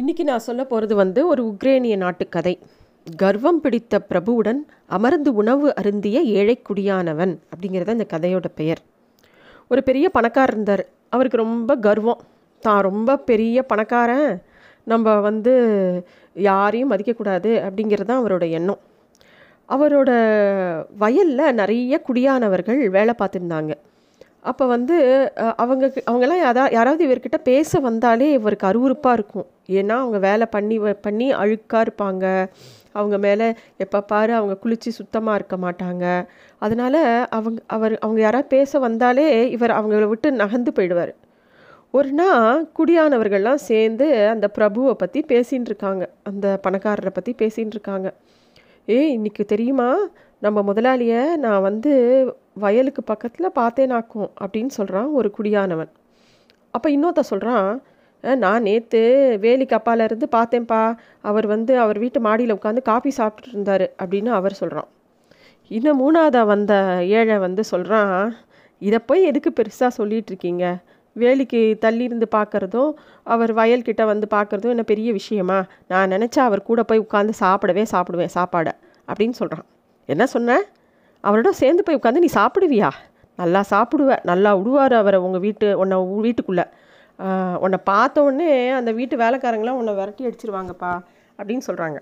இன்றைக்கி நான் சொல்ல போகிறது வந்து ஒரு உக்ரேனிய நாட்டு கதை. கர்வம் பிடித்த பிரபுவுடன் அமர்ந்து உணவு அருந்திய ஏழை குடியானவன் அப்படிங்கிறது அந்த கதையோட பெயர். ஒரு பெரிய பணக்காரர் இருந்தார். அவருக்கு ரொம்ப கர்வம். தான் ரொம்ப பெரிய பணக்காரன். நம்ம வந்து யாரையும் மதிக்கக்கூடாது அப்படிங்கிறது தான் அவரோட எண்ணம். அவரோட வயலில் நிறைய குடியானவர்கள் வேலை பார்த்துருந்தாங்க. அப்போ வந்து அவங்க அவங்கெல்லாம் யாரா யாராவது இவர்கிட்ட பேச வந்தாலே இவருக்கு அருவருப்பாக இருக்கும். ஏன்னா அவங்க வேலை பண்ணி வ- பண்ணி அழுக்காக இருப்பாங்க. அவங்க மேலே எப்போ பாரு அவங்க குளித்து சுத்தமாக இருக்க மாட்டாங்க. அதனால் அவங்க அவர் அவங்க யாராவது பேச வந்தாலே இவர் அவங்கள விட்டு நகர்ந்து போயிடுவார். ஒரு நாள் குடியானவர்கள்லாம் சேர்ந்து அந்த பிரபுவை பற்றி பேசின்னு இருக்காங்க. அந்த பணக்காரரை பற்றி பேசின்னு இருக்காங்க. ஏய் இன்னைக்கு தெரியுமா? நம்ம முதலாளியை நான் வந்து வயலுக்கு பக்கத்தில் பார்த்தேனாக்கும் அப்படின்னு சொல்கிறான் ஒரு குடியானவன். அப்போ இன்னொருத்த சொல்கிறான் நான் நேற்று வேலிக்கு அப்பால இருந்து பார்த்தேன்ப்பா அவர் வந்து அவர் வீட்டு மாடியில் உட்காந்து காஃபி சாப்பிட்டுட்டு இருந்தார் அப்படின்னு அவர் சொல்கிறான் இன்னும் மூணாவதாக வந்த ஏழை வந்து சொல்கிறான் இதை போய் எதுக்கு பெருசாக சொல்லிகிட்ருக்கீங்க வேலிக்கு தள்ளி இருந்து பார்க்குறதும் அவர் வயல்கிட்ட வந்து பார்க்குறதும் என்ன பெரிய விஷயமா? நான் நினச்சா அவர் கூட போய் உட்காந்து சாப்பிடவே சாப்பிடுவேன் சாப்பாடை. அப்படின்னு சொல்கிறான் என்ன சொன்ன? அவரோட சேர்ந்து போய் உட்காந்து நீ சாப்பிடுவியா? நல்லா சாப்பிடுவ நல்லா விடுவார் அவரை உங்கள் வீட்டு உன்னை வீட்டுக்குள்ளே. உன்னை பார்த்த உடனே அந்த வீட்டு வேலைக்காரங்களாம் உன்னை விரட்டி அடிச்சிருவாங்கப்பா அப்படின்னு சொல்கிறாங்க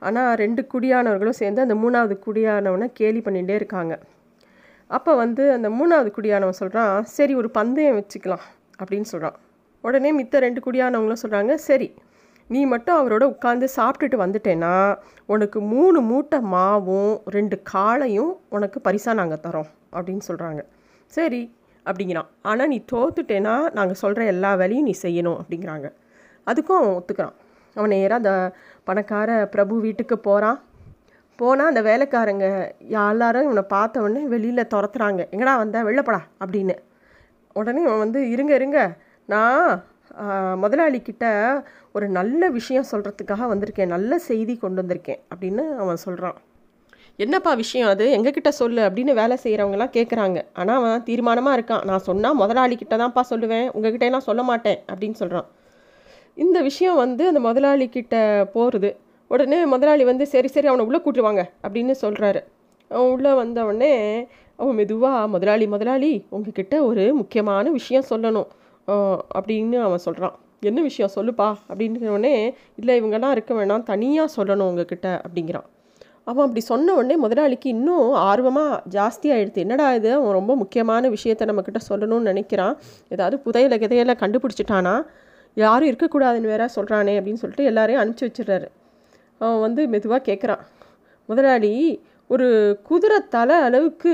ஆனால் ரெண்டு குடியானவர்களும் சேர்ந்து அந்த மூணாவது குடியானவனை கேலி பண்ணிகிட்டே இருக்காங்க. அப்போ வந்து அந்த மூணாவது குடியானவன் சொல்கிறான் சரி ஒரு பந்தயம் வச்சுக்கலாம் அப்படின்னு சொல்கிறான் உடனே மித்த ரெண்டு குடியானவங்களும் சொல்கிறாங்க சரி நீ மட்டும் அவரோட உட்காந்து சாப்பிட்டுட்டு வந்துட்டேன்னா உனக்கு மூணு மூட்டை மாவும் ரெண்டு காளையும் உனக்கு பரிசாக நாங்கள் தரோம் அப்படின்னு சொல்கிறாங்க சரி அப்படிங்கிறான். ஆனால் நீ தோத்துட்டேன்னா நாங்கள் சொல்கிற எல்லா வேலையும் நீ செய்யணும் அப்படிங்கிறாங்க. அதுக்கும் அவன் ஒத்துக்கிறான். அவன் நேராக அந்த பணக்கார பிரபு வீட்டுக்கு போகிறான் போனால் அந்த வேலைக்காரங்க எல்லாரும் இவனை பார்த்த உடனே வெளியில் துரத்துறாங்க. எங்கடா வந்த? வெளிலப்படா அப்படின்னு. உடனே இவன் வந்து இருங்க இருங்க. நான் முதலாளிக்கிட்ட ஒரு நல்ல விஷயம் சொல்கிறதுக்காக வந்திருக்கேன். நல்ல செய்தி கொண்டு வந்திருக்கேன் அப்படின்னு அவன் சொல்கிறான் என்னப்பா விஷயம் அது? எங்ககிட்ட சொல்லு அப்படின்னு வேலை செய்கிறவங்கலாம் கேட்குறாங்க ஆனால் அவன் தீர்மானமாக இருக்கான். நான் சொன்னால் முதலாளிக்கிட்ட தான்ப்பா சொல்லுவேன். உங்ககிட்ட எல்லாம் சொல்ல மாட்டேன் அப்படின்னு சொல்கிறான் இந்த விஷயம் வந்து அந்த முதலாளிக்கிட்ட போகிறது உடனே முதலாளி வந்து சரி சரி அவனை உள்ளே கூட்டுருவாங்க அப்படின்னு சொல்கிறாரு அவன் உள்ளே வந்த உடனே அவன் மெதுவாக முதலாளி முதலாளி உங்ககிட்ட ஒரு முக்கியமான விஷயம் சொல்லணும். அப்படின்னு அவன் சொல்கிறான் என்ன விஷயம்? சொல்லுப்பா. அப்படின்னு உடனே இல்லை இவங்கெல்லாம் இருக்க வேணாம். தனியாக சொல்லணும் உங்ககிட்ட. அப்படிங்கிறான். அவன் அப்படி சொன்ன உடனே முதலாளிக்கு இன்னும் ஆர்வமாக ஜாஸ்தியாகிடுது என்னடா இது? அவன் ரொம்ப முக்கியமான விஷயத்த நம்மக்கிட்ட சொல்லணும்னு நினைக்கிறான். ஏதாவது புதையில கிதையில கண்டுபிடிச்சிட்டானா? யாரும் இருக்கக்கூடாதுன்னு வேற சொல்கிறானே அப்படின்னு சொல்லிட்டு எல்லாரையும் அனுப்பிச்சி வச்சிடுறாரு. அவன் வந்து மெதுவாக கேட்குறான் முதலாளி ஒரு குதிரை தலை அளவுக்கு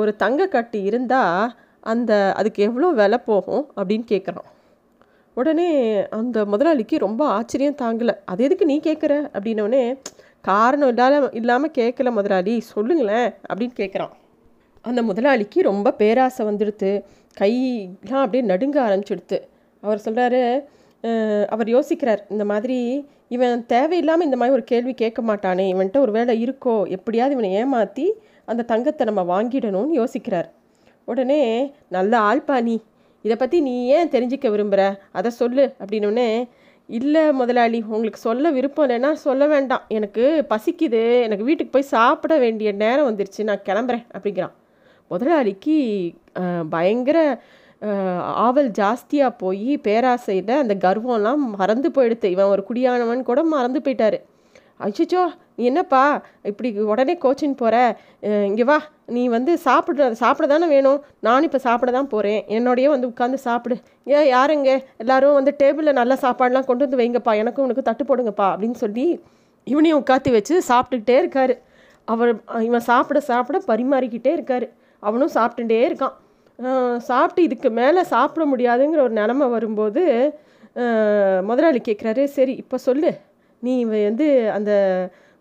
ஒரு தங்க கட்டி இருந்தால் அந்த அதுக்கு எவ்வளோ விலை போகும் அப்படின்னு கேட்குறான் உடனே அந்த முதலாளிக்கு ரொம்ப ஆச்சரியம் தாங்கலை. அது எதுக்கு நீ கேட்குற அப்படின்னோடனே காரணம் இல்லாத இல்லாமல் கேட்கல முதலாளி. சொல்லுங்களேன் அப்படின்னு கேட்குறான் அந்த முதலாளிக்கு ரொம்ப பேராசை வந்துடுத்து. கையெலாம் அப்படியே நடுங்க ஆரம்பிச்சிடுத்து. அவர் சொல்கிறாரு அவர் யோசிக்கிறார் இந்த மாதிரி இவன் தேவையில்லாமல் இந்த மாதிரி ஒரு கேள்வி கேட்க மாட்டானே. இவன்கிட்ட ஒரு வேலை இருக்கோ? எப்படியாவது இவனை ஏமாற்றி அந்த தங்கத்தை நம்ம வாங்கிடணும்னு யோசிக்கிறார். உடனே நல்ல ஆள்பா நீ. இதை பற்றி நீ ஏன் தெரிஞ்சுக்க விரும்புகிற அதை சொல்லு. அப்படின்னோடனே இல்லை முதலாளி உங்களுக்கு சொல்ல விருப்பம் இல்லைன்னா சொல்ல வேண்டாம். எனக்கு பசிக்குது. எனக்கு வீட்டுக்கு போய் சாப்பிட வேண்டிய நேரம் வந்துருச்சு. நான் கிளம்புறேன் அப்படிங்கிறான். முதலாளிக்கு பயங்கர ஆவல் ஜாஸ்தியாக போய் பேராசையில் அந்த கர்வம்லாம் மறந்து போயிடுத்து. இவன் ஒரு குடியானவன் கூட மறந்து போயிட்டாரு. அச்சோ நீ என்னப்பா? இப்படி உடனே கோச்சின் போகிற இங்கே வா. நீ வந்து சாப்பிட சாப்பிட தானே வேணும். நானும் இப்போ சாப்பிட தான் போகிறேன் என்னோடையே வந்து உட்காந்து சாப்பிடு. ஏன் யாருங்க எல்லாரும் வந்து டேபிளில் நல்ல சாப்பாடுலாம் கொண்டு வந்து வைங்கப்பா. எனக்கும் உனக்கு தட்டு போடுங்கப்பா அப்படின்னு சொல்லி இவனையும் உட்காத்தி வச்சு சாப்பிட்டுக்கிட்டே இருக்காரு. அவர் இவன் சாப்பிட சாப்பிட பரிமாறிக்கிட்டே இருக்காரு. அவனும் சாப்பிட்டுட்டே இருக்கான். சாப்பிட்டு இதுக்கு மேலே சாப்பிட முடியாதுங்கிற ஒரு நிலமை வரும்போது முதலாளி கேட்குறாரு சரி இப்போ சொல்லு. நீ வந்து அந்த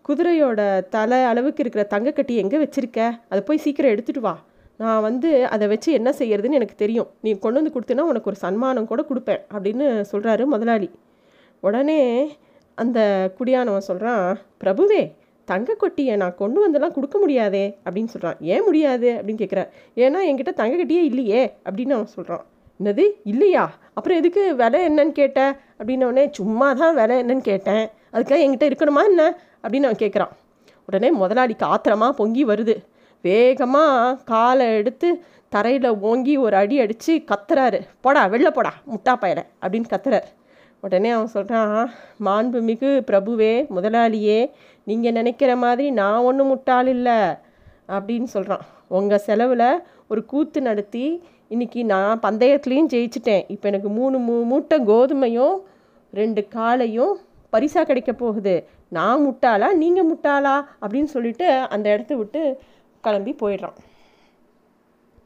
குதிரையோட தலை அளவுக்கு இருக்கிற தங்கக்கட்டி எங்கே வச்சிருக்க? அதை போய் சீக்கிரம் எடுத்துட்டு வா. நான் வந்து அதை வச்சு என்ன செய்யறதுன்னு எனக்கு தெரியும். நீ கொண்டு வந்து கொடுத்தேன்னா உனக்கு ஒரு சன்மானம் கூட கொடுப்பேன் அப்படின்னு சொல்கிறாரு முதலாளி. உடனே அந்த குடியானவன் சொல்கிறான் பிரபுவே தங்க கொட்டியை நான் கொண்டு வந்தெல்லாம் கொடுக்க முடியாதே அப்படின்னு சொல்கிறான் ஏன் முடியாது? அப்படின்னு கேட்குறார் ஏன்னா என்கிட்ட தங்க கட்டியே இல்லையே அப்படின்னு அவன் சொல்கிறான் என்னது? இல்லையா? அப்புறம் எதுக்கு? விலை என்னன்னு கேட்டேன் அப்படின்னோடனே சும்மா தான் விலை என்னன்னு கேட்டேன். அதுக்காக என்கிட்ட இருக்கணுமா என்ன? அப்படின்னு அவன் கேட்குறான் உடனே முதலாளிக்கு ஆத்திரமாக பொங்கி வருது. வேகமாக காலை எடுத்து தரையில் ஓங்கி ஒரு அடி அடித்து கத்துறாரு. போடா வெளில போடா முட்டா பயலை அப்படின்னு கத்துறாரு. உடனே அவன் சொல்கிறான் மாண்புமிகு பிரபுவே முதலாளியே நீங்கள் நினைக்கிற மாதிரி நான் ஒன்றும் முட்டாள் இல்லை அப்படின்னு சொல்கிறான் உங்கள் செலவில் ஒரு கூத்து நடத்தி இன்றைக்கி நான் பந்தயத்துலேயும் ஜெயிச்சிட்டேன். இப்போ எனக்கு மூணு மூ மூட்டை கோதுமையும் ரெண்டு காலையும் பரிசாக கிடைக்க போகுது. நான் முட்டாளா? நீங்கள் முட்டாளா? அப்படின்னு சொல்லிட்டு அந்த இடத்த விட்டு கிளம்பி போயிடுறான்.